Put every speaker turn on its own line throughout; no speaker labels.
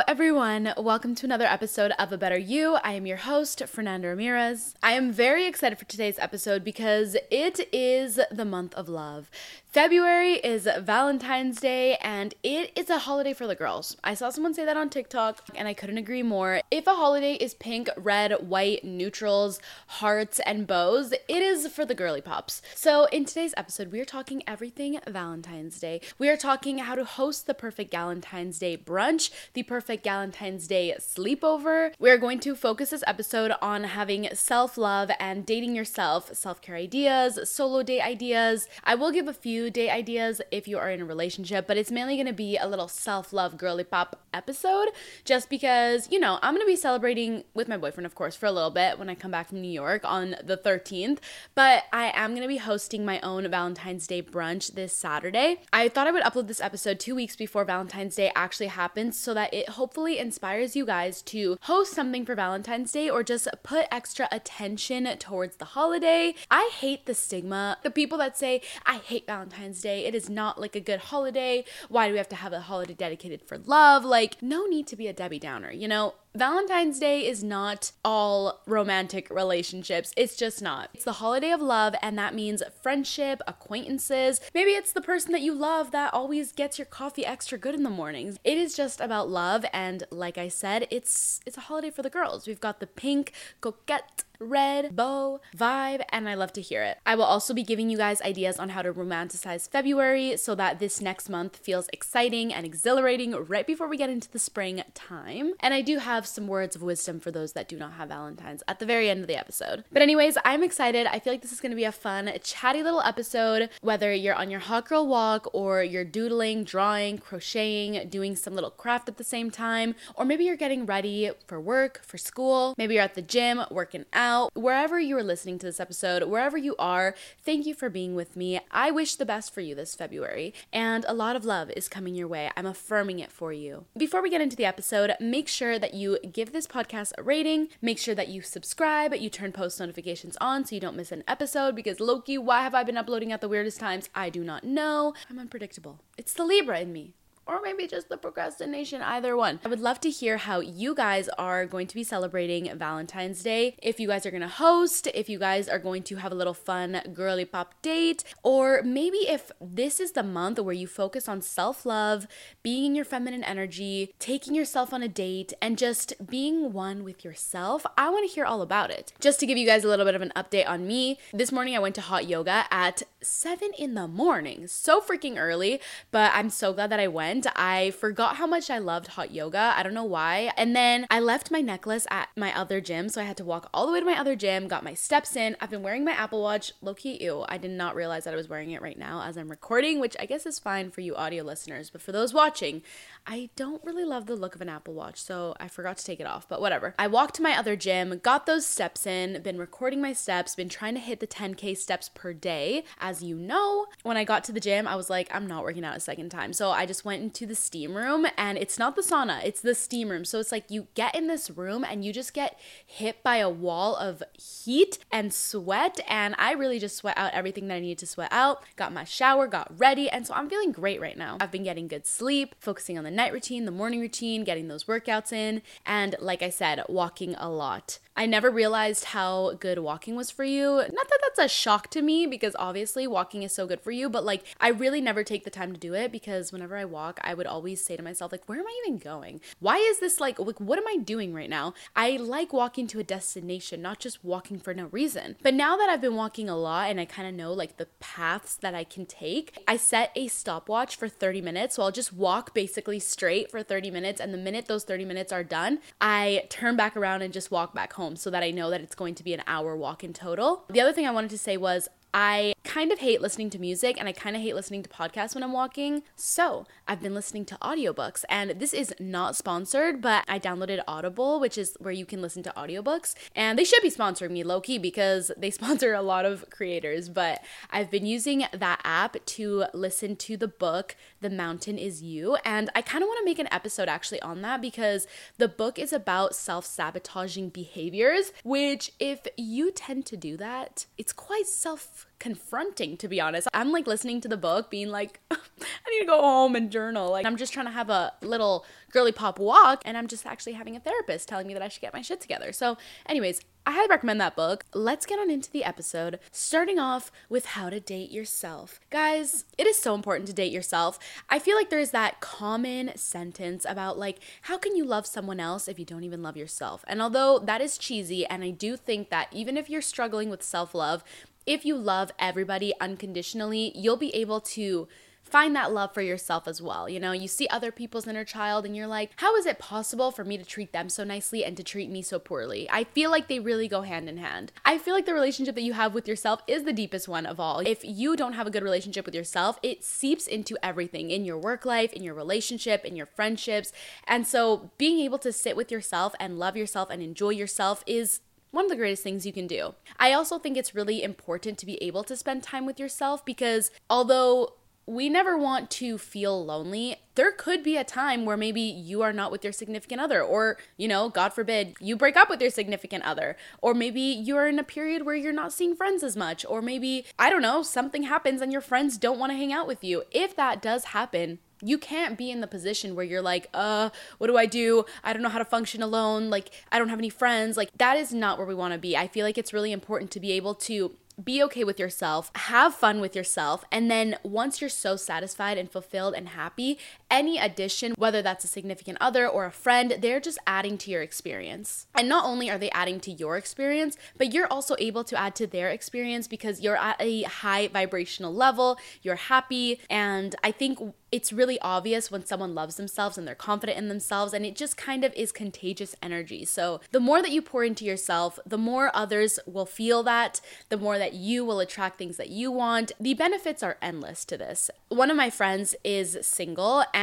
Hello everyone. Welcome to another episode of A Better You. I am your host, Fernanda Ramirez. I am very excited for today's episode because it is the month of love. February is Valentine's Day and it is a holiday for the girls. I saw someone say that on TikTok and I couldn't agree more. If a holiday is pink, red, white, neutrals, hearts, and bows, it is for the girly pops. So, in today's episode, we are talking everything Valentine's Day. We are talking how to host the perfect Valentine's Day brunch, the perfect Valentine's Day sleepover. We are going to focus this episode on having self love and dating yourself, self care ideas, solo date ideas. I will give a few date ideas if you are in a relationship, but it's mainly going to be a little self love girly pop episode just because, you know, I'm going to be celebrating with my boyfriend, of course, for a little bit when I come back from New York on the 13th, but I am going to be hosting my own Valentine's Day brunch this Saturday. I thought I would upload this episode two weeks before Valentine's Day actually happens so that it hopefully inspires you guys to host something for Valentine's Day or just put extra attention towards the holiday. I hate the stigma. The people that say, I hate Valentine's Day, it is not like a good holiday. Why do we have to have a holiday dedicated for love? Like, no need to be a Debbie Downer, you know? Valentine's Day is not all romantic relationships. It's just not. It's the holiday of love, and that means friendship, acquaintances. Maybe it's the person that you love that always gets your coffee extra good in the mornings. It is just about love, and like I said, it's it's a holiday for the girls. We've got the pink coquette red bow vibe and I love to hear it. I will also be giving you guys ideas on how to romanticize February so that this next month feels exciting and exhilarating right before we get into the spring time. And I do have some words of wisdom for those that do not have Valentine's at the very end of the episode. But anyways, I'm excited. I feel like this is going to be a fun, chatty little episode whether you're on your hot girl walk or you're doodling, drawing, crocheting, doing some little craft at the same time, or maybe you're getting ready for work, for school, maybe you're at the gym working out out. Wherever you are listening to this episode, wherever you are, thank you for being with me. I wish the best for you this February, and a lot of love is coming your way. I'm affirming it for you. Before we get into the episode, make sure that you give this podcast a rating, make sure that you subscribe, you turn post notifications on so you don't miss an episode because Loki, why have I been uploading at the weirdest times? I do not know. I'm unpredictable. It's the Libra in me or maybe just the procrastination, either one. I would love to hear how you guys are going to be celebrating Valentine's Day. If you guys are going to host, if you guys are going to have a little fun girly pop date, or maybe if this is the month where you focus on self love, being in your feminine energy, taking yourself on a date, and just being one with yourself. I want to hear all about it. Just to give you guys a little bit of an update on me, this morning I went to hot yoga at 7 in the morning. So freaking early, but I'm so glad that I went. I forgot how much I loved hot yoga. I don't know why. And then I left my necklace at my other gym. So I had to walk all the way to my other gym, got my steps in. I've been wearing my Apple Watch. Low key, ew. I did not realize that I was wearing it right now as I'm recording, which I guess is fine for you audio listeners. But for those watching, I don't really love the look of an Apple Watch. So I forgot to take it off. But whatever. I walked to my other gym, got those steps in, been recording my steps, been trying to hit the 10K steps per day. As you know, when I got to the gym, I was like, I'm not working out a second time. So I just went went into the steam room and it's not the sauna, it's the steam room. So it's like you get in this room and you just get hit by a wall of heat and sweat. And I really just sweat out everything that I needed to sweat out, got my shower, got ready. And so I'm feeling great right now. I've been getting good sleep, focusing on the night routine, the morning routine, getting those workouts in. And like I said, walking a lot. I never realized how good walking was for you. Not that that's a shock to me because obviously walking is so good for you, but like I really never take the time to do it because whenever I walk, I would always say to myself like where am I even going? Why is this like like what am I doing right now? I like walking to a destination, not just walking for no reason. But now that I've been walking a lot and I kind of know like the paths that I can take, I set a stopwatch for 30 minutes. So I'll just walk basically straight for 30 minutes and the minute those 30 minutes are done, I turn back around and just walk back home so that I know that it's going to be an hour walk in total. The other thing I wanted to say was I kind of hate listening to music and I kind of hate listening to podcasts when I'm walking. So I've been listening to audiobooks. And this is not sponsored, but I downloaded Audible, which is where you can listen to audiobooks. And they should be sponsoring me low key because they sponsor a lot of creators. But I've been using that app to listen to the book, The Mountain Is You. And I kind of want to make an episode actually on that because the book is about self sabotaging behaviors, which, if you tend to do that, it's quite self confronting to be honest. I'm like listening to the book being like I need to go home and journal. Like I'm just trying to have a little girly pop walk and I'm just actually having a therapist telling me that I should get my shit together. So, anyways, I highly recommend that book. Let's get on into the episode, starting off with how to date yourself. Guys, it is so important to date yourself. I feel like there's that common sentence about like, how can you love someone else if you don't even love yourself? And although that is cheesy, and I do think that even if you're struggling with self love, if you love everybody unconditionally, you'll be able to find that love for yourself as well. You know, you see other people's inner child and you're like, how is it possible for me to treat them so nicely and to treat me so poorly? I feel like they really go hand in hand. I feel like the relationship that you have with yourself is the deepest one of all. If you don't have a good relationship with yourself, it seeps into everything in your work life, in your relationship, in your friendships. And so being able to sit with yourself and love yourself and enjoy yourself is one of the greatest things you can do. I also think it's really important to be able to spend time with yourself because although we never want to feel lonely. There could be a time where maybe you are not with your significant other, or, you know, God forbid, you break up with your significant other, or maybe you're in a period where you're not seeing friends as much, or maybe, I don't know, something happens and your friends don't want to hang out with you. If that does happen, you can't be in the position where you're like, uh, what do I do? I don't know how to function alone. Like, I don't have any friends. Like, that is not where we want to be. I feel like it's really important to be able to be okay with yourself, have fun with yourself, and then once you're so satisfied and fulfilled and happy, any addition, whether that's a significant other or a friend, they're just adding to your experience. And not only are they adding to your experience, but you're also able to add to their experience because you're at a high vibrational level, you're happy, and I think it's really obvious when someone loves themselves and they're confident in themselves, and it just kind of is contagious energy. So, the more that you pour into yourself, the more others will feel that, the more that you will attract things that you want. The benefits are endless to this. One of my friends is single, and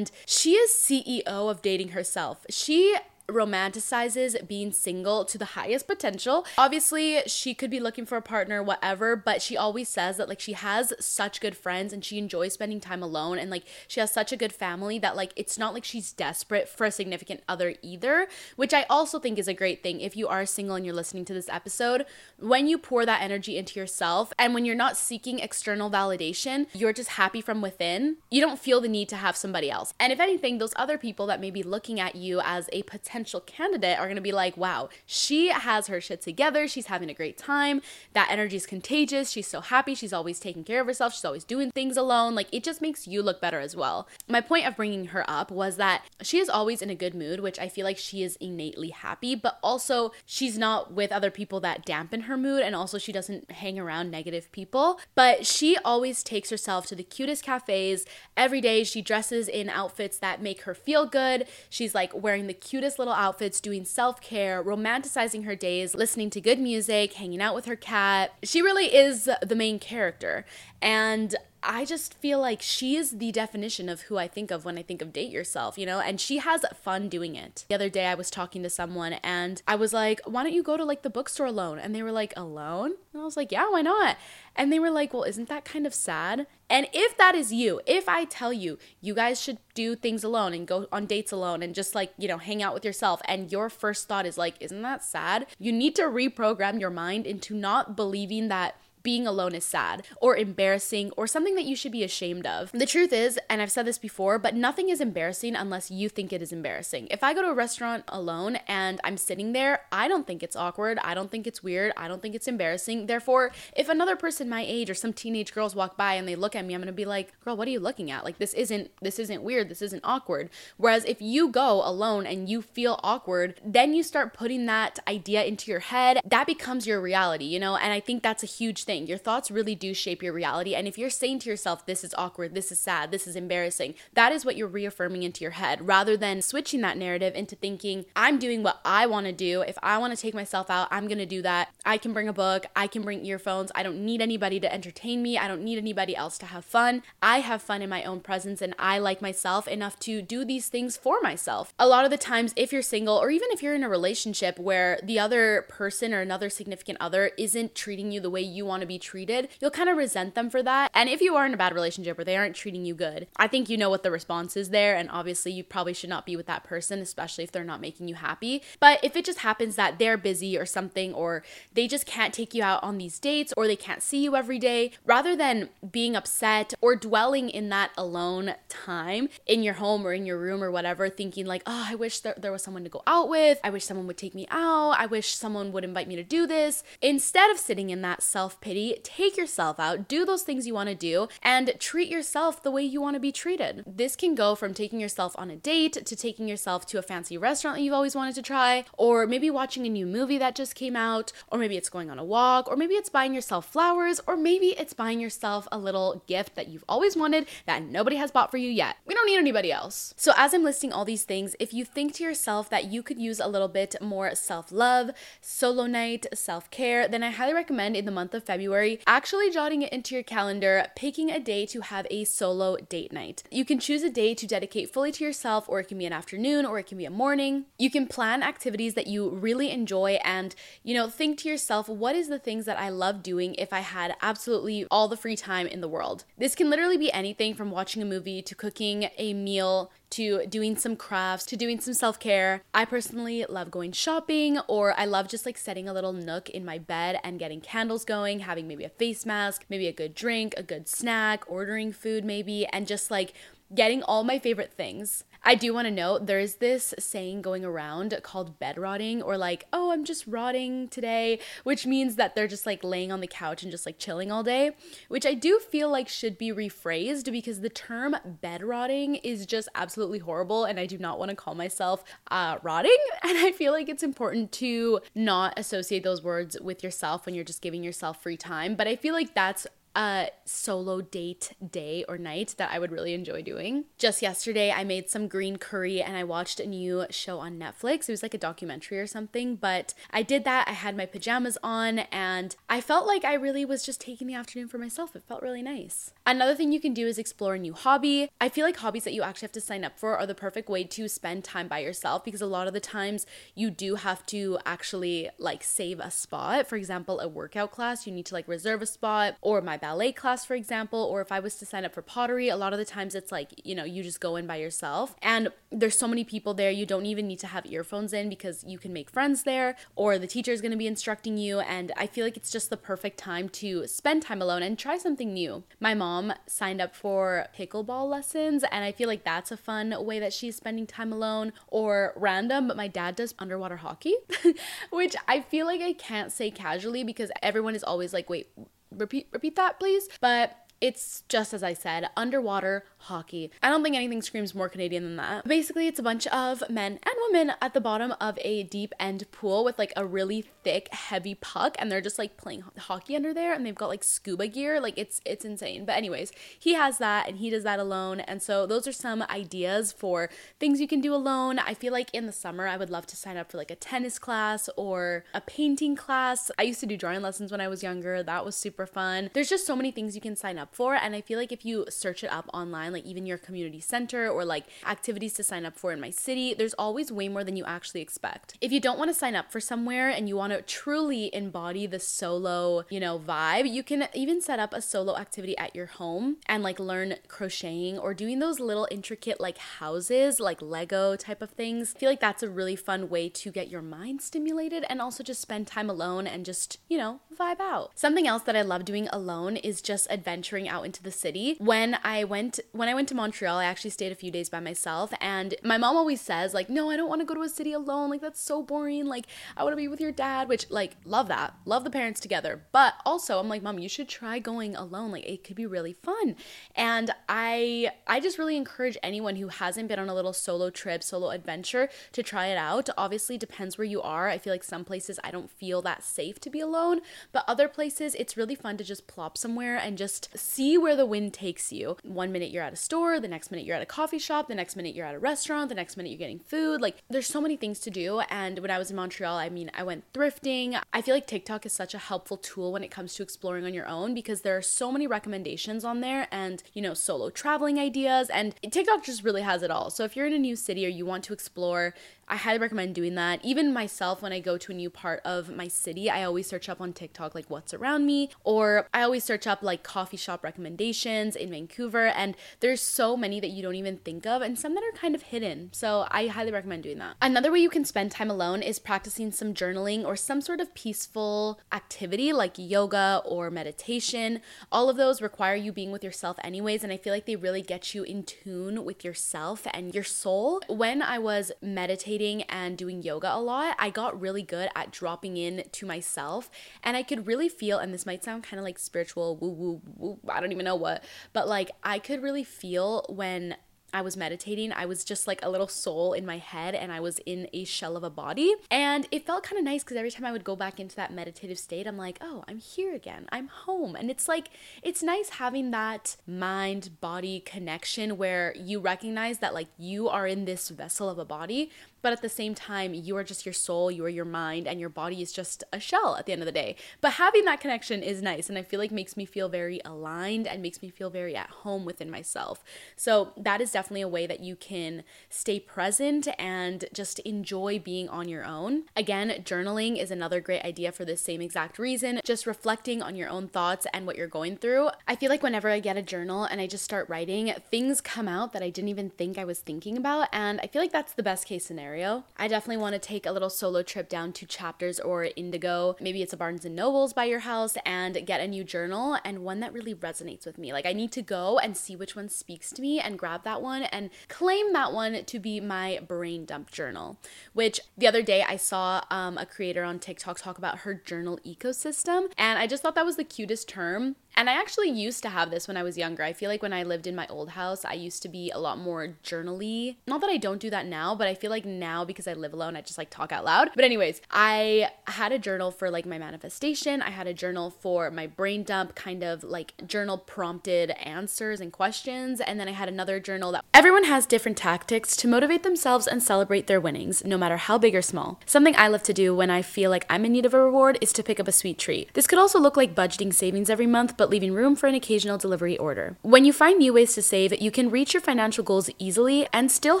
she is CEO of dating herself. She romanticizes being single to the highest potential. Obviously, she could be looking for a partner, whatever, but she always says that like she has such good friends and she enjoys spending time alone and like she has such a good family that like it's not like she's desperate for a significant other either, which I also think is a great thing. If you are single and you're listening to this episode, when you pour that energy into yourself and when you're not seeking external validation, you're just happy from within, you don't feel the need to have somebody else. And if anything, those other people that may be looking at you as a potential potential candidate are going to be like, wow, she has her shit together. She's having a great time. That energy is contagious. She's so happy. She's always taking care of herself. She's always doing things alone. Like, it just makes you look better as well. My point of bringing her up was that she is always in a good mood, which I feel like she is innately happy, but also she's not with other people that dampen her mood. And also, she doesn't hang around negative people. But she always takes herself to the cutest cafes. Every day, she dresses in outfits that make her feel good. She's like wearing the cutest little little outfits, doing self care, romanticizing her days, listening to good music, hanging out with her cat. She really is the main character. And I just feel like she is the definition of who I think of when I think of date yourself, you know? And she has fun doing it. The other day I was talking to someone and I was like, why don't you go to like the bookstore alone? And they were like, alone? And I was like, yeah, why not? And they were like, well, isn't that kind of sad? And if that is you, if I tell you, you guys should do things alone and go on dates alone and just like, you know, hang out with yourself, and your first thought is like, isn't that sad? You need to reprogram your mind into not believing that being alone is sad or embarrassing or something that you should be ashamed of. The truth is, and I've said this before, but nothing is embarrassing unless you think it is embarrassing. If I go to a restaurant alone and I'm sitting there, I don't think it's awkward. I don't think it's weird. I don't think it's embarrassing. Therefore, if another person my age or some teenage girls walk by and they look at me, I'm going to be like, "Girl, what are you looking at? Like this isn't this isn't weird. This isn't awkward." Whereas if you go alone and you feel awkward, then you start putting that idea into your head. That becomes your reality, you know? And I think that's a huge thing thing. Your thoughts really do shape your reality. And if you're saying to yourself, this is awkward, this is sad, this is embarrassing, that is what you're reaffirming into your head rather than switching that narrative into thinking, I'm doing what I want to do. If I want to take myself out, I'm going to do that. I can bring a book, I can bring earphones. I don't need anybody to entertain me. I don't need anybody else to have fun. I have fun in my own presence and I like myself enough to do these things for myself. A lot of the times, if you're single or even if you're in a relationship where the other person or another significant other isn't treating you the way you want to be treated, you'll kind of resent them for that. And if you are in a bad relationship or they aren't treating you good, I think you know what the response is there. And obviously, you probably should not be with that person, especially if they're not making you happy. But if it just happens that they're busy or something, or they just can't take you out on these dates, or they can't see you every day, rather than being upset or dwelling in that alone time in your home or in your room or whatever, thinking like, oh, I wish there, there was someone to go out with. I wish someone would take me out. I wish someone would invite me to do this. Instead of sitting in that self pity, take yourself out, do those things you want to do, and treat yourself the way you want to be treated. This can go from taking yourself on a date to taking yourself to a fancy restaurant that you've always wanted to try, or maybe watching a new movie that just came out, or maybe it's going on a walk, or maybe it's buying yourself flowers, or maybe it's buying yourself a little gift that you've always wanted that nobody has bought for you yet. We don't need anybody else. So, as I'm listing all these things, if you think to yourself that you could use a little bit more self love, solo night, self care, then I highly recommend in the month of February February, actually jotting it into your calendar, picking a day to have a solo date night. You can choose a day to dedicate fully to yourself, or it can be an afternoon, or it can be a morning. You can plan activities that you really enjoy and, you know, think to yourself, what is the things that I love doing if I had absolutely all the free time in the world? This can literally be anything from watching a movie to cooking a meal to doing some crafts, to doing some self care. I personally love going shopping, or I love just like setting a little nook in my bed and getting candles going, having maybe a face mask, maybe a good drink, a good snack, ordering food maybe, and just like getting all my favorite things. I do want to note there's this saying going around called bed rotting or like, oh, I'm just rotting today, which means that they're just like laying on the couch and just like chilling all day, which I do feel like should be rephrased because the term bed rotting is just absolutely horrible and I do not want to call myself uh, rotting. And I feel like it's important to not associate those words with yourself when you're just giving yourself free time. But I feel like that's a solo date day or night that I would really enjoy doing. Just yesterday, I made some green curry and I watched a new show on Netflix. It was like a documentary or something, but I did that. I had my pajamas on and I felt like I really was just taking the afternoon for myself. It felt really nice. Another thing you can do is explore a new hobby. I feel like hobbies that you actually have to sign up for are the perfect way to spend time by yourself because a lot of the times you do have to actually like save a spot. For example, a workout class, you need to like reserve a spot or my ballet class, for example, or if I was to sign up for pottery, a lot of the times it's like, you know, you just go in by yourself. And there's so many people there, you don't even need to have earphones in because you can make friends there, or the teacher is going to be instructing you. And I feel like it's just the perfect time to spend time alone and try something new. My mom signed up for pickleball lessons, and I feel like that's a fun way that she's spending time alone, or random, but my dad does underwater hockey, which I feel like I can't say casually because everyone is always like, wait, repeat repeat that please. But it's just as I said, underwater hockey. I don't think anything screams more Canadian than that. Basically, it's a bunch of men and women at the bottom of a deep end pool with like a really thick, heavy puck, and they're just like playing hockey under there, and they've got like scuba gear. Like it's it's insane. But anyways, he has that, and he does that alone. And so those are some ideas for things you can do alone. I feel like in the summer, I would love to sign up for like a tennis class or a painting class. I used to do drawing lessons when I was younger. That was super fun. There's just so many things you can sign up up for. And I feel like if you search it up online, like even your community center or like activities to sign up for in my city, there's always way more than you actually expect. If you don't want to sign up for somewhere and you want to truly embody the solo, you know, vibe, you can even set up a solo activity at your home and like learn crocheting or doing those little intricate like houses, like Lego type of things. I feel like that's a really fun way to get your mind stimulated and also just spend time alone and just, you know, vibe out. Something else that I love doing alone is just adventuring out into the city. When I went when I went to Montreal, I actually stayed a few days by myself and my mom always says like, "No, I don't want to go to a city alone. Like that's so boring. Like I want to be with your dad," which like love that. Love the parents together. But also, I'm like, "Mom, you should try going alone. Like it could be really fun." And I I just really encourage anyone who hasn't been on a little solo trip, solo adventure to try it out. Obviously, depends where you are. I feel like some places I don't feel that safe to be alone, but other places it's really fun to just plop somewhere and just see where the wind takes you. One minute you're at a store, the next minute you're at a coffee shop, the next minute you're at a restaurant, the next minute you're getting food. Like there's so many things to do. And when I was in Montreal, I mean, I went thrifting. I feel like TikTok is such a helpful tool when it comes to exploring on your own because there are so many recommendations on there and, you know, solo traveling ideas. And TikTok just really has it all. So if you're in a new city or you want to explore, I highly recommend doing that. Even myself, when I go to a new part of my city, I always search up on TikTok like what's around me, or I always search up like coffee shop recommendations in Vancouver. And there's so many that you don't even think of, and some that are kind of hidden. So I highly recommend doing that. Another way you can spend time alone is practicing some journaling or some sort of peaceful activity like yoga or meditation. All of those require you being with yourself, anyways, and I feel like they really get you in tune with yourself and your soul. When I was meditating, meditating and doing yoga a lot, I got really good at dropping in to myself. And I could really feel, and this might sound kind of like spiritual, woo woo woo, I don't even know what, but like I could really feel when I was meditating, I was just like a little soul in my head and I was in a shell of a body. And it felt kind of nice because every time I would go back into that meditative state, I'm like, oh, I'm here again. I'm home. And it's like, it's nice having that mind body connection where you recognize that like you are in this vessel of a body, but at the same time, you are just your soul, you are your mind, and your body is just a shell at the end of the day. But having that connection is nice, and I feel like makes me feel very aligned and makes me feel very at home within myself. So that is definitely a way that you can stay present and just enjoy being on your own. Again, journaling is another great idea for the same exact reason, just reflecting on your own thoughts and what you're going through. I feel like whenever I get a journal and I just start writing, things come out that I didn't even think I was thinking about, and I feel like that's the best case scenario scenario. I definitely want to take a little solo trip down to Chapters or Indigo. Maybe it's a Barnes and Nobles by your house and get a new journal and one that really resonates with me. Like I need to go and see which one speaks to me and grab that one and claim that one to be my brain dump journal. Which the other day I saw um, a creator on TikTok talk about her journal ecosystem and I just thought that was the cutest term and I actually used to have this when I was younger. I feel like when I lived in my old house, I used to be a lot more journally. Not that I don't do that now, but I feel like now because I live alone, I just like talk out loud. But anyways, I had a journal for like my manifestation. I had a journal for my brain dump, kind of like journal prompted answers and questions. And then I had another journal that everyone has different tactics to motivate themselves and celebrate their winnings, no matter how big or small. Something I love to do when I feel like I'm in need of a reward is to pick up a sweet treat. This could also look like budgeting savings every month, but but leaving room for an occasional delivery order. When you find new ways to save, you can reach your financial goals easily and still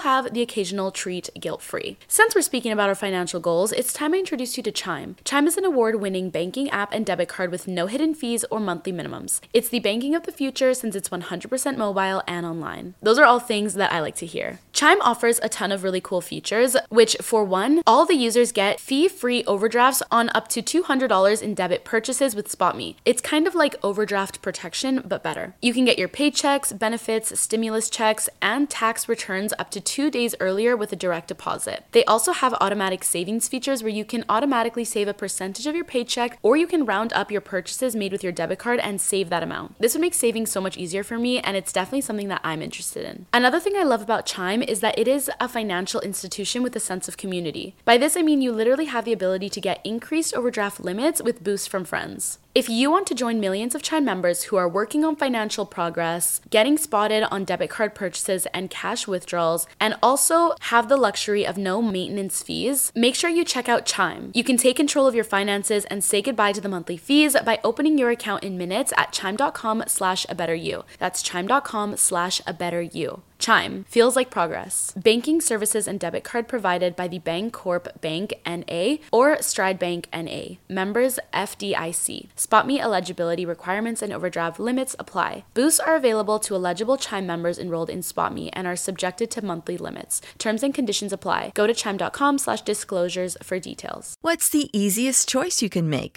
have the occasional treat guilt free. Since we're speaking about our financial goals, it's time I introduce you to Chime. Chime is an award winning banking app and debit card with no hidden fees or monthly minimums. It's the banking of the future since it's 100% mobile and online. Those are all things that I like to hear. Chime offers a ton of really cool features, which, for one, all the users get fee free overdrafts on up to $200 in debit purchases with SpotMe. It's kind of like overdraft overdraft protection, but better. You can get your paychecks, benefits, stimulus checks, and tax returns up to two days earlier with a direct deposit. They also have automatic savings features where you can automatically save a percentage of your paycheck, or you can round up your purchases made with your debit card and save that amount. This would make saving so much easier for me, and it's definitely something that I'm interested in. Another thing I love about Chime is that it is a financial institution with a sense of community. By this, I mean you literally have the ability to get increased overdraft limits with boosts from friends. If you want to join millions of Chime members who are working on financial progress, getting spotted on debit card purchases and cash withdrawals, and also have the luxury of no maintenance fees, make sure you check out Chime. You can take control of your finances and say goodbye to the monthly fees by opening your account in minutes at chime.com slash a better you. That's chime.com slash a better you. Chime feels like progress. Banking services and debit card provided by the Bancorp Bank NA or Stride Bank NA. Members FDIC. SpotMe eligibility requirements and overdraft limits apply. Boosts are available to eligible Chime members enrolled in SpotMe and are subjected to monthly limits. Terms and conditions apply. Go to chime.com/disclosures for details.
What's the easiest choice you can make?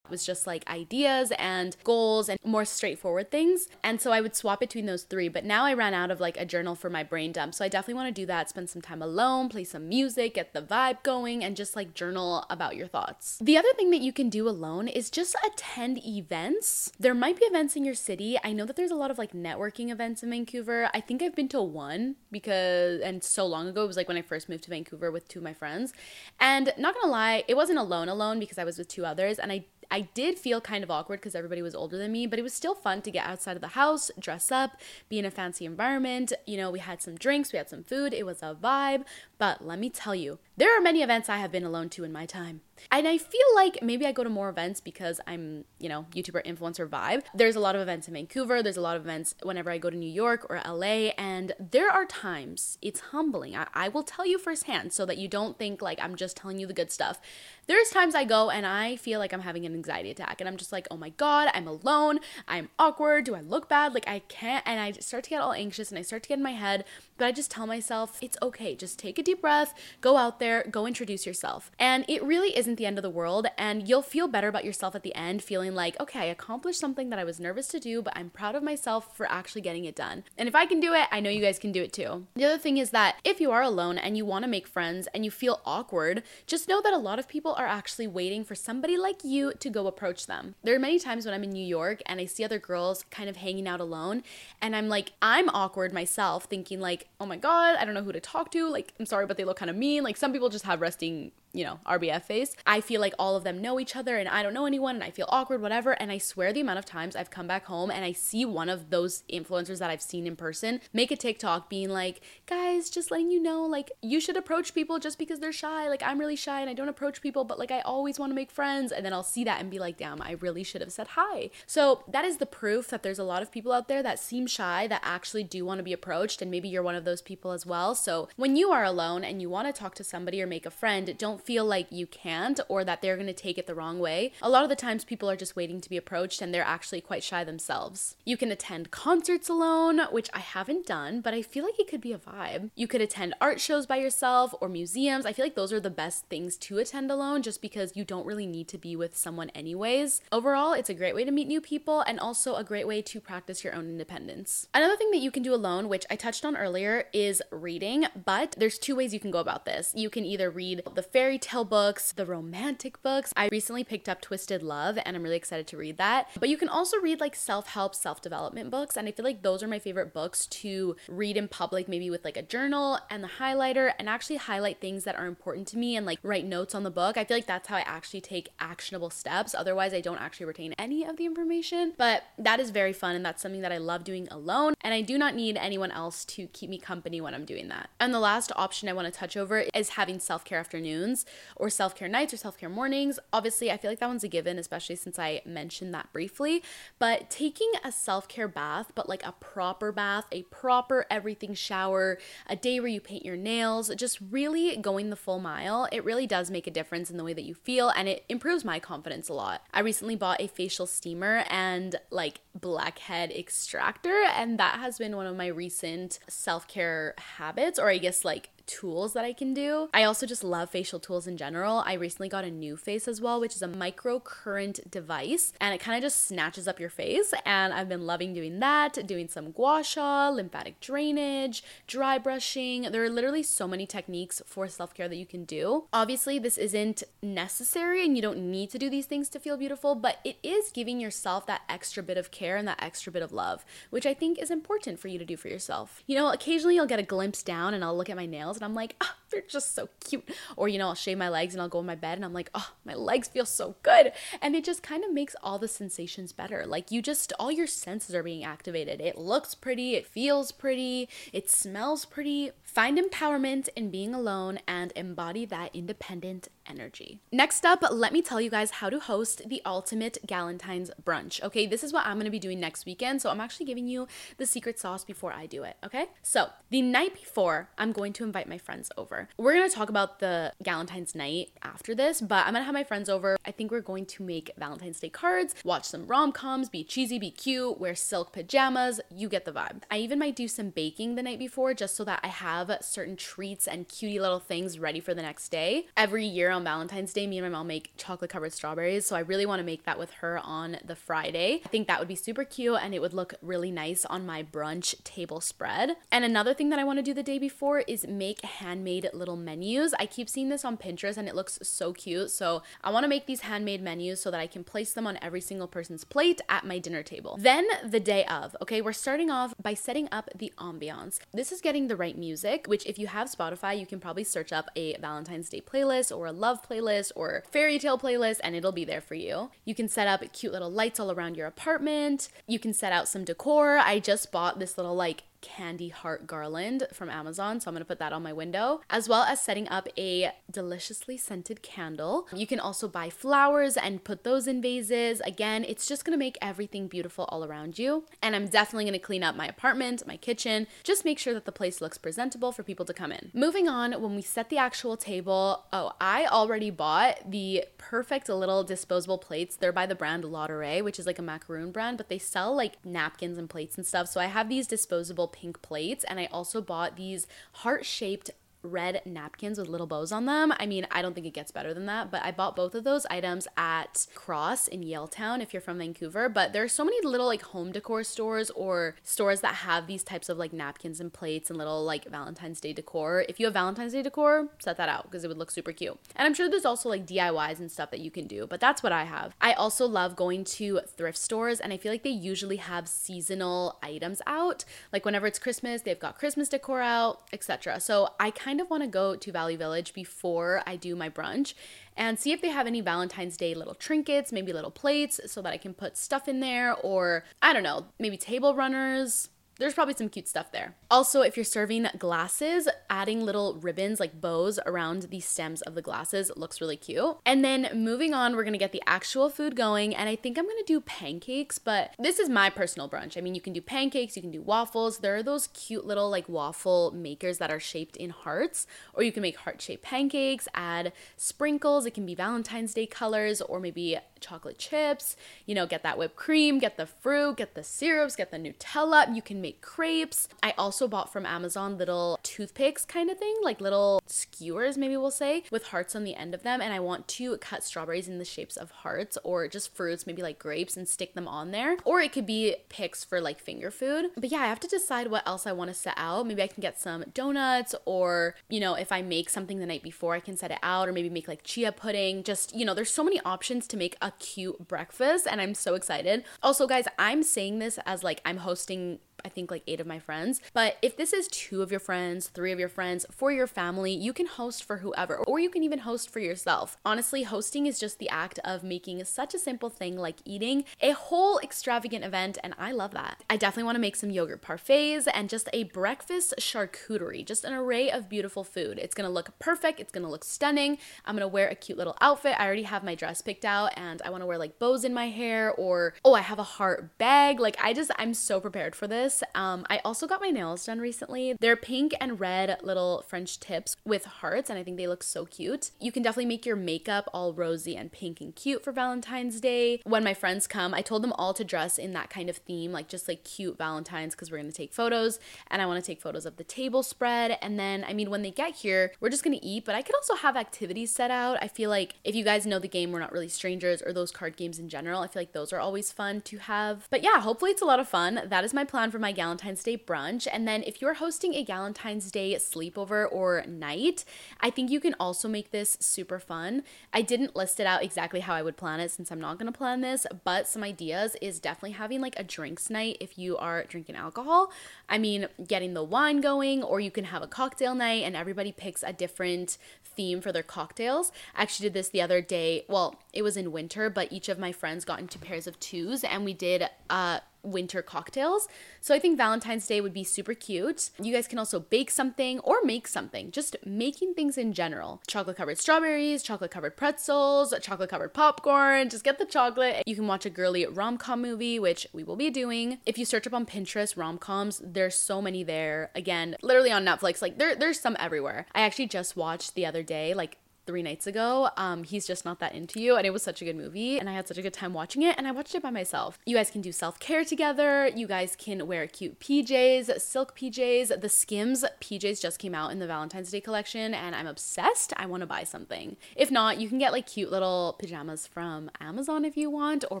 was just like ideas and goals and more straightforward things. And so I would swap between those three. But now I ran out of like a journal for my brain dump. So I definitely want to do that, spend some time alone, play some music, get the vibe going, and just like journal about your thoughts. The other thing that you can do alone is just attend events. There might be events in your city. I know that there's a lot of like networking events in Vancouver. I think I've been to one because, and so long ago, it was like when I first moved to Vancouver with two of my friends. And not gonna lie, it wasn't alone alone because I was with two others. And I I did feel kind of awkward because everybody was older than me, but it was still fun to get outside of the house, dress up, be in a fancy environment. You know, we had some drinks, we had some food, it was a vibe. But let me tell you, there are many events I have been alone to in my time. And I feel like maybe I go to more events because I'm, you know, YouTuber influencer vibe. There's a lot of events in Vancouver, there's a lot of events whenever I go to New York or LA, and there are times it's humbling. I, I will tell you firsthand so that you don't think like I'm just telling you the good stuff. There's times I go and I feel like I'm having an anxiety attack. And I'm just like, oh my God, I'm alone, I'm awkward, do I look bad? Like I can't, and I start to get all anxious and I start to get in my head, but I just tell myself, it's okay, just take a deep breath, go out there, go introduce yourself. And it really isn't the end of the world, and you'll feel better about yourself at the end, feeling like, okay, I accomplished something that I was nervous to do, but I'm proud of myself for actually getting it done. And if I can do it, I know you guys can do it too. The other thing is that if you are alone and you want to make friends and you feel awkward, just know that a lot of people are actually waiting for somebody like you to go approach them. There are many times when I'm in New York and I see other girls kind of hanging out alone, and I'm like, I'm awkward myself, thinking like, oh my god, I don't know who to talk to. Like, I'm sorry, but they look kind of mean. Like, some people just have resting you know, RBF face. I feel like all of them know each other and I don't know anyone and I feel awkward, whatever. And I swear the amount of times I've come back home and I see one of those influencers that I've seen in person make a TikTok being like, guys, just letting you know, like, you should approach people just because they're shy. Like, I'm really shy and I don't approach people, but like, I always want to make friends. And then I'll see that and be like, damn, I really should have said hi. So that is the proof that there's a lot of people out there that seem shy that actually do want to be approached. And maybe you're one of those people as well. So when you are alone and you want to talk to somebody or make a friend, don't feel like you can't or that they're going to take it the wrong way. A lot of the times people are just waiting to be approached and they're actually quite shy themselves. You can attend concerts alone, which I haven't done, but I feel like it could be a vibe. You could attend art shows by yourself or museums. I feel like those are the best things to attend alone just because you don't really need to be with someone anyways. Overall, it's a great way to meet new people and also a great way to practice your own independence. Another thing that you can do alone, which I touched on earlier, is reading, but there's two ways you can go about this. You can either read the fairy tale books, the romantic books. I recently picked up Twisted Love and I'm really excited to read that. But you can also read like self help, self development books. And I feel like those are my favorite books to read in public, maybe with like a journal and the highlighter and actually highlight things that are important to me and like write notes on the book. I feel like that's how I actually take actionable steps. Otherwise, I don't actually retain any of the information. But that is very fun and that's something that I love doing alone. And I do not need anyone else to keep me company when I'm doing that. And the last option I want to touch over is having self care afternoons or self care nights or self care mornings. Obviously, I feel like that one's a given, especially since I mentioned that briefly. But taking a self care bath, but like a proper bath, a proper everything shower, a day where you paint your nails, just really going the full mile, it really does make a difference in the way that you feel and it improves my confidence a lot. I recently bought a facial steamer and like blackhead extractor, and that has been one of my recent self care habits, or I guess like tools that I can do. I also just love facial tools in general. I recently got a NuFACE as well, which is a microcurrent device and it kind of just snatches up your face. And I've been loving doing that, doing some gua sha, lymphatic drainage, dry brushing. There are literally so many techniques for self care that you can do. Obviously, this isn't necessary and you don't need to do these things to feel beautiful, but it is giving yourself that extra bit of care and that extra bit of love, which I think is important for you to do for yourself. You know, occasionally you'll get a glimpse down and I'll look at my nails and I'm like, oh, they're just so cute. Or, you know, I'll shave my legs and I'll go in my bed and I'm like, oh, my legs feel so good. And it just kind of makes all the sensations better. Like, you just, all your senses are being activated. It looks pretty, it feels pretty, it smells pretty. Find empowerment in being alone and embody that independent energy. Next up, let me tell you guys how to host the ultimate Galentine's brunch. Okay, this is what I'm gonna be doing next weekend. So I'm actually giving you the secret sauce before I do it. Okay, so the night before, I'm going to invite my friends over. We're gonna talk about the Galentine's night after this, but I'm gonna have my friends over. I think we're going to make Valentine's Day cards, watch some rom coms, be cheesy, be cute, wear silk pajamas. You get the vibe. I even might do some baking the night before just so that I have certain treats and cutie little things ready for the next day. Every year on Valentine's Day, me and my mom make chocolate covered strawberries. So I really want to make that with her on the Friday. I think that would be super cute and it would look really nice on my brunch table spread. And another thing that I want to do the day before is make handmade little menus. I keep seeing this on Pinterest and it looks so cute. So I want to make these handmade menus so that I can place them on every single person's plate at my dinner table. Then the day of, okay, we're starting off by setting up the ambiance. This is getting the right music, which if you have Spotify, you can probably search up a Valentine's Day playlist or a love playlist or fairy tale playlist and it'll be there for you. You can set up cute little lights all around your apartment. You can set out some decor. I just bought this little like candy heart garland from Amazon. So I'm going to put that on my window, as well as setting up a deliciously scented candle. You can also buy flowers and put those in vases. Again, it's just going to make everything beautiful all around you. And I'm definitely going to clean up my apartment, my kitchen, just make sure that the place looks presentable for people to come in. Moving on, when we set the actual table, oh, I already bought the perfect little disposable plates. They're by the brand Ladurée, which is like a macaroon brand, but they sell like napkins and plates and stuff. So I have these disposable pink plates and I also bought these heart-shaped red napkins with little bows on them. I mean, I don't think it gets better than that, but I bought both of those items at Cross in Yaletown if you're from Vancouver. But there are so many little like home decor stores or stores that have these types of like napkins and plates and little like Valentine's Day decor. If you have Valentine's Day decor, set that out because it would look super cute. And I'm sure there's also like DIYs and stuff that you can do, but that's what I have. I also love going to thrift stores and I feel like they usually have seasonal items out. Like whenever it's Christmas, they've got Christmas decor out, etc. So I kind kind of want to go to Value Village before I do my brunch and see if they have any Valentine's Day little trinkets, maybe little plates so that I can put stuff in there, or I don't know, maybe table runners, there's probably some cute stuff there. Also, if you're serving glasses, adding little ribbons like bows around the stems of the glasses looks really cute. And then moving on, we're gonna get the actual food going. And I think I'm gonna do pancakes, but this is my personal brunch. I mean, you can do pancakes, you can do waffles. There are those cute little like waffle makers that are shaped in hearts, or you can make heart shaped pancakes, add sprinkles. It can be Valentine's Day colors, or maybe chocolate chips, you know, get that whipped cream, get the fruit, get the syrups, get the Nutella. You can make crepes. I also bought from Amazon little toothpicks kind of thing, like little skewers, maybe we'll say, with hearts on the end of them. And I want to cut strawberries in the shapes of hearts or just fruits, maybe like grapes, and stick them on there. Or it could be picks for like finger food. But yeah, I have to decide what else I want to set out. Maybe I can get some donuts, or, you know, if I make something the night before, I can set it out, or maybe make like chia pudding. Just, you know, there's so many options to make a cute breakfast, and I'm so excited. Also, guys, I'm saying this as like I'm hosting I think like eight of my friends. But if this is two of your friends, three of your friends, for your family, you can host for whoever, or you can even host for yourself. Honestly, hosting is just the act of making such a simple thing like eating a whole extravagant event, and I love that. I definitely want to make some yogurt parfaits and just a breakfast charcuterie, just an array of beautiful food. It's gonna look perfect, it's gonna look stunning. I'm gonna wear a cute little outfit. I already have my dress picked out, and I wanna wear like bows in my hair, or oh, I have a heart bag. Like, I just, I'm so prepared for this this. Um, I also got my nails done recently. They're pink and red little French tips with hearts, and I think they look so cute. You can definitely make your makeup all rosy and pink and cute for Valentine's Day. When my friends come, I told them all to dress in that kind of theme, like just like cute Valentines, because we're gonna take photos, and I wanna take photos of the table spread. And then, I mean, when they get here, we're just gonna eat, but I could also have activities set out. I feel like if you guys know the game, we're not really strangers, or those card games in general, I feel like those are always fun to have. But yeah, hopefully it's a lot of fun. That is my plan for my Valentine's Day brunch. And then if you're hosting a Valentine's Day sleepover or night, I think you can also make this super fun. I didn't list it out exactly how I would plan it since I'm not to plan this, but some ideas is definitely having like a drinks night if you are drinking alcohol. I mean, getting the wine going, or you can have a cocktail night and everybody picks a different theme for their cocktails. I actually did this the other day. Well, it was in winter, but each of my friends got into pairs of twos and we did uh winter cocktails. So I think Valentine's Day would be super cute. You guys can also bake something or make something, just making things in general. Chocolate covered strawberries, chocolate covered pretzels, chocolate covered popcorn. Just get the chocolate. You can watch a girly rom com movie, which we will be doing. If you search up on Pinterest rom coms, there's so many there. Again, literally on Netflix, like there, there's some everywhere. I actually just watched the other day, like three nights ago. Um, he's just not that into you, and it was such a good movie, and I had such a good time watching it, and I watched it by myself. You guys can do self care together. You guys can wear cute PJs, silk PJs. The Skims PJs just came out in the Valentine's Day collection, and I'm obsessed. I want to buy something. If not, you can get like cute little pajamas from Amazon if you want, or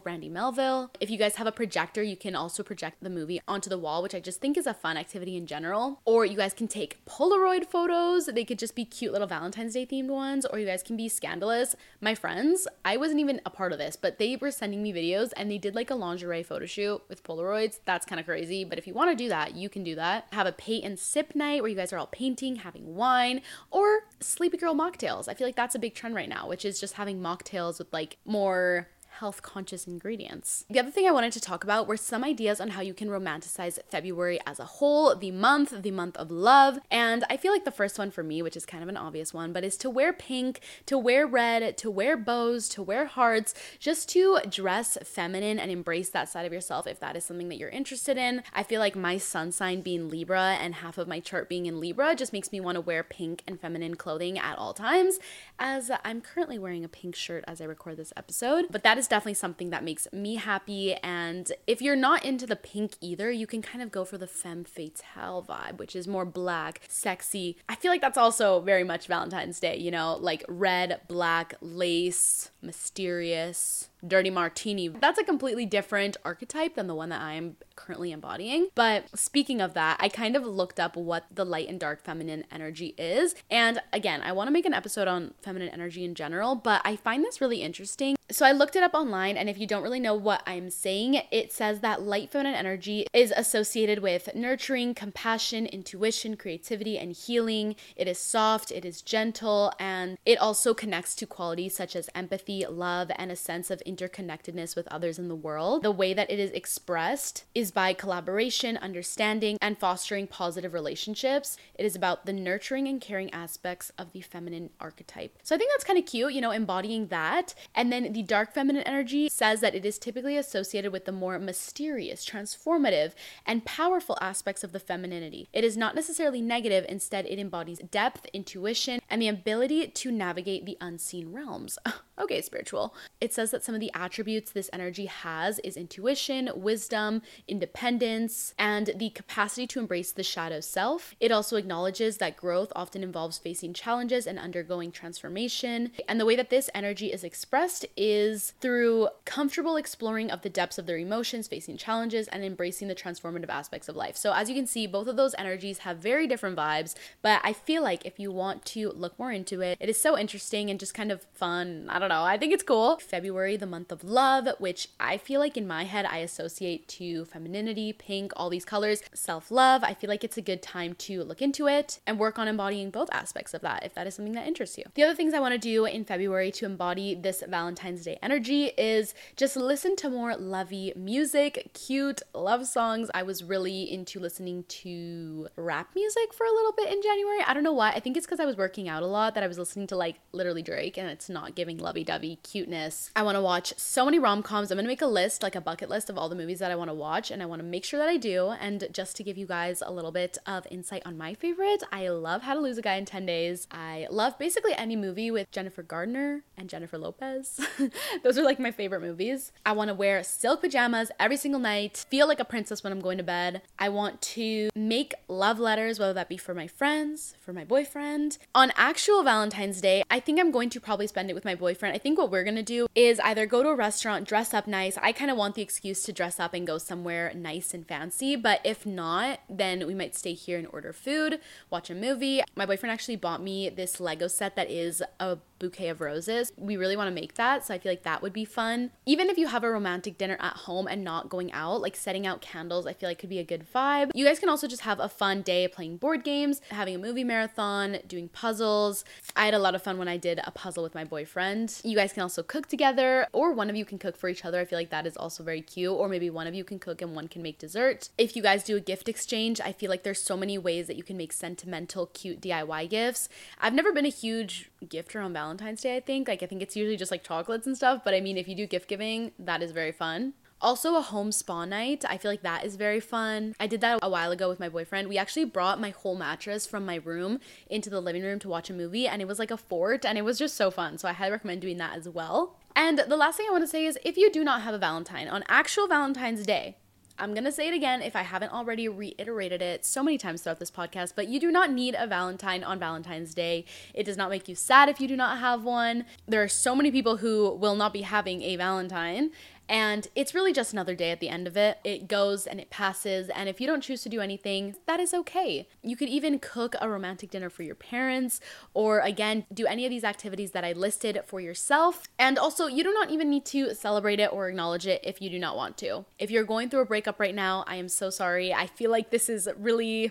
Brandy Melville. If you guys have a projector, you can also project the movie onto the wall, which I just think is a fun activity in general. Or you guys can take Polaroid photos. They could just be cute little Valentine's Day themed ones, or you guys can be scandalous. My friends, I wasn't even a part of this, but they were sending me videos and they did like a lingerie photo shoot with Polaroids. That's kind of crazy, but if you want to do that, you can do that. Have a paint and sip night where you guys are all painting, having wine, or sleepy girl mocktails. I feel like that's a big trend right now, which is just having mocktails with like more health conscious ingredients. The other thing I wanted to talk about were some ideas on how you can romanticize February as a whole, the month, the month of love. And I feel like the first one for me, which is kind of an obvious one, but is to wear pink, to wear red, to wear bows, to wear hearts, just to dress feminine and embrace that side of yourself if that is something that you're interested in. I feel like my sun sign being Libra and half of my chart being in Libra just makes me want to wear pink and feminine clothing at all times, as I'm currently wearing a pink shirt as I record this episode. But that is definitely something that makes me happy. And if you're not into the pink either, you can kind of go for the femme fatale vibe, which is more black, sexy. I feel like that's also very much Valentine's Day, you know, like red, black, lace, mysterious dirty martini. That's a completely different archetype than the one that I'm currently embodying. But speaking of that, I kind of looked up what the light and dark feminine energy is. And again, I want to make an episode on feminine energy in general, but I find this really interesting. So I looked it up online, and if you don't really know what I'm saying, it says that light feminine energy is associated with nurturing, compassion, intuition, creativity, and healing. It is soft, it is gentle, and it also connects to qualities such as empathy, love, and a sense of interconnectedness with others in the world. The way that it is expressed is by collaboration, understanding, and fostering positive relationships. It is about the nurturing and caring aspects of the feminine archetype. So I think that's kind of cute, you know, embodying that. And then the dark feminine energy says that it is typically associated with the more mysterious, transformative, and powerful aspects of the femininity. It is not necessarily negative, instead, it embodies depth, intuition, and the ability to navigate the unseen realms. okay, spiritual. It says that some of the attributes this energy has is intuition, wisdom, independence, and the capacity to embrace the shadow self. It also acknowledges that growth often involves facing challenges and undergoing transformation. And the way that this energy is expressed is through comfortable exploring of the depths of their emotions, facing challenges, and embracing the transformative aspects of life. So, as you can see, both of those energies have very different vibes, but I feel like if you want to look more into it, it is so interesting and just kind of fun. I don't know. I think it's cool. February, the month of love, which I feel like in my head I associate to femininity, pink, all these colors, self love. I feel like it's a good time to look into it and work on embodying both aspects of that if that is something that interests you. The other things I want to do in February to embody this Valentine's Day energy is just listen to more lovey music, cute love songs. I was really into listening to rap music for a little bit in January. I don't know why. I think it's because I was working out a lot that I was listening to like literally Drake and it's not giving lovey dovey cuteness. I want to watch so many rom coms. I'm to make a list, like a bucket list of all the movies that I want to watch and I want to make sure that I do. And just to give you guys a little bit of insight on my favorite, I love How to Lose a Guy in 10 Days. I love basically any movie with Jennifer Gardner and Jennifer Lopez. Those are like my favorite movies. I want to wear silk pajamas every single night, feel like a princess when I'm going to bed. I want to make love letters, whether that be for my friends, for my boyfriend. On actual Valentine's Day, I think I'm going to probably spend it with my boyfriend. I think what we're gonna do is either go to a restaurant, dress up nice. I kind of want the excuse to dress up and go somewhere nice and fancy, but if not, then we might stay here and order food, watch a movie. My boyfriend actually bought me this Lego set that is a bouquet of roses. We really want to make that, so I feel like that would be fun. Even if you have a romantic dinner at home and not going out, like setting out candles, I feel like could be a good vibe. You guys can also just have a fun day playing board games, having a movie marathon, doing puzzles. I had a lot of fun when I did a puzzle with my boyfriend. You guys can also cook together, or one of you can cook for each other. I feel like that is also very cute, or maybe one of you can cook and one can make dessert. If you guys do a gift exchange, I feel like there's so many ways that you can make sentimental, cute DIY gifts. I've never been a huge gifter on Valentine's Day, I think. Like, I think it's usually just like chocolates and stuff, but I mean, if you do gift giving, that is very fun. Also, a home spa night. I feel like that is very fun. I did that a while ago with my boyfriend. We actually brought my whole mattress from my room into the living room to watch a movie, and it was like a fort, and it was just so fun. So, I highly recommend doing that as well. And the last thing I want to say is if you do not have a Valentine, on actual Valentine's Day, I'm going to say it again if I haven't already reiterated it so many times throughout this podcast, but you do not need a Valentine on Valentine's Day. It does not make you sad if you do not have one. There are so many people who will not be having a Valentine, and it's really just another day at the end of it. It goes and it passes. And if you don't choose to do anything, that is okay. You could even cook a romantic dinner for your parents, or again, do any of these activities that I listed for yourself. And also, you do not even need to celebrate it or acknowledge it if you do not want to. If you're going through a breakup right now, I am so sorry. I feel like this is really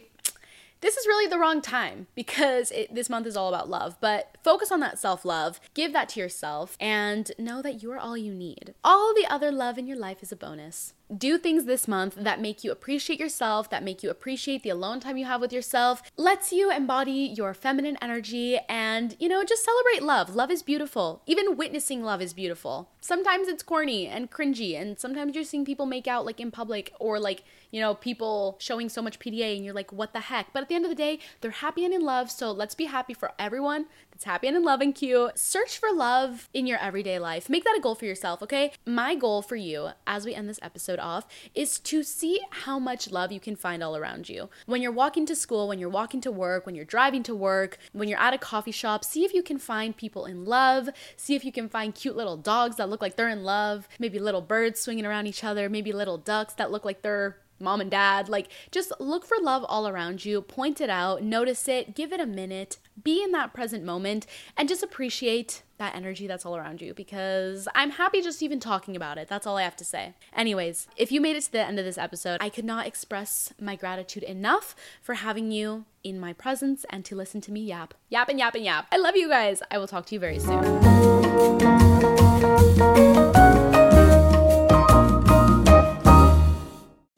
this is really the wrong time because it, this month is all about love. But focus on that self love, give that to yourself, and know that you are all you need. All the other love in your life is a bonus do things this month that make you appreciate yourself, that make you appreciate the alone time you have with yourself, lets you embody your feminine energy and, you know, just celebrate love. Love is beautiful. Even witnessing love is beautiful. Sometimes it's corny and cringy, and sometimes you're seeing people make out like in public or like, you know, people showing so much PDA and you're like, what the heck? But at the end of the day, they're happy and in love, so let's be happy for everyone that's happy and in love and cute. Search for love in your everyday life. Make that a goal for yourself, okay? My goal for you as we end this episode off is to see how much love you can find all around you. When you're walking to school, when you're walking to work, when you're driving to work, when you're at a coffee shop, see if you can find people in love. See if you can find cute little dogs that look like they're in love, maybe little birds swinging around each other, maybe little ducks that look like they're mom and dad. Like, just look for love all around you, point it out, notice it, give it a minute, be in that present moment, and just appreciate that energy that's all around you because I'm happy just even talking about it. That's all I have to say. Anyways, if you made it to the end of this episode, I could not express my gratitude enough for having you in my presence and to listen to me yap. Yap and yap and yap. I love you guys. I will talk to you very soon.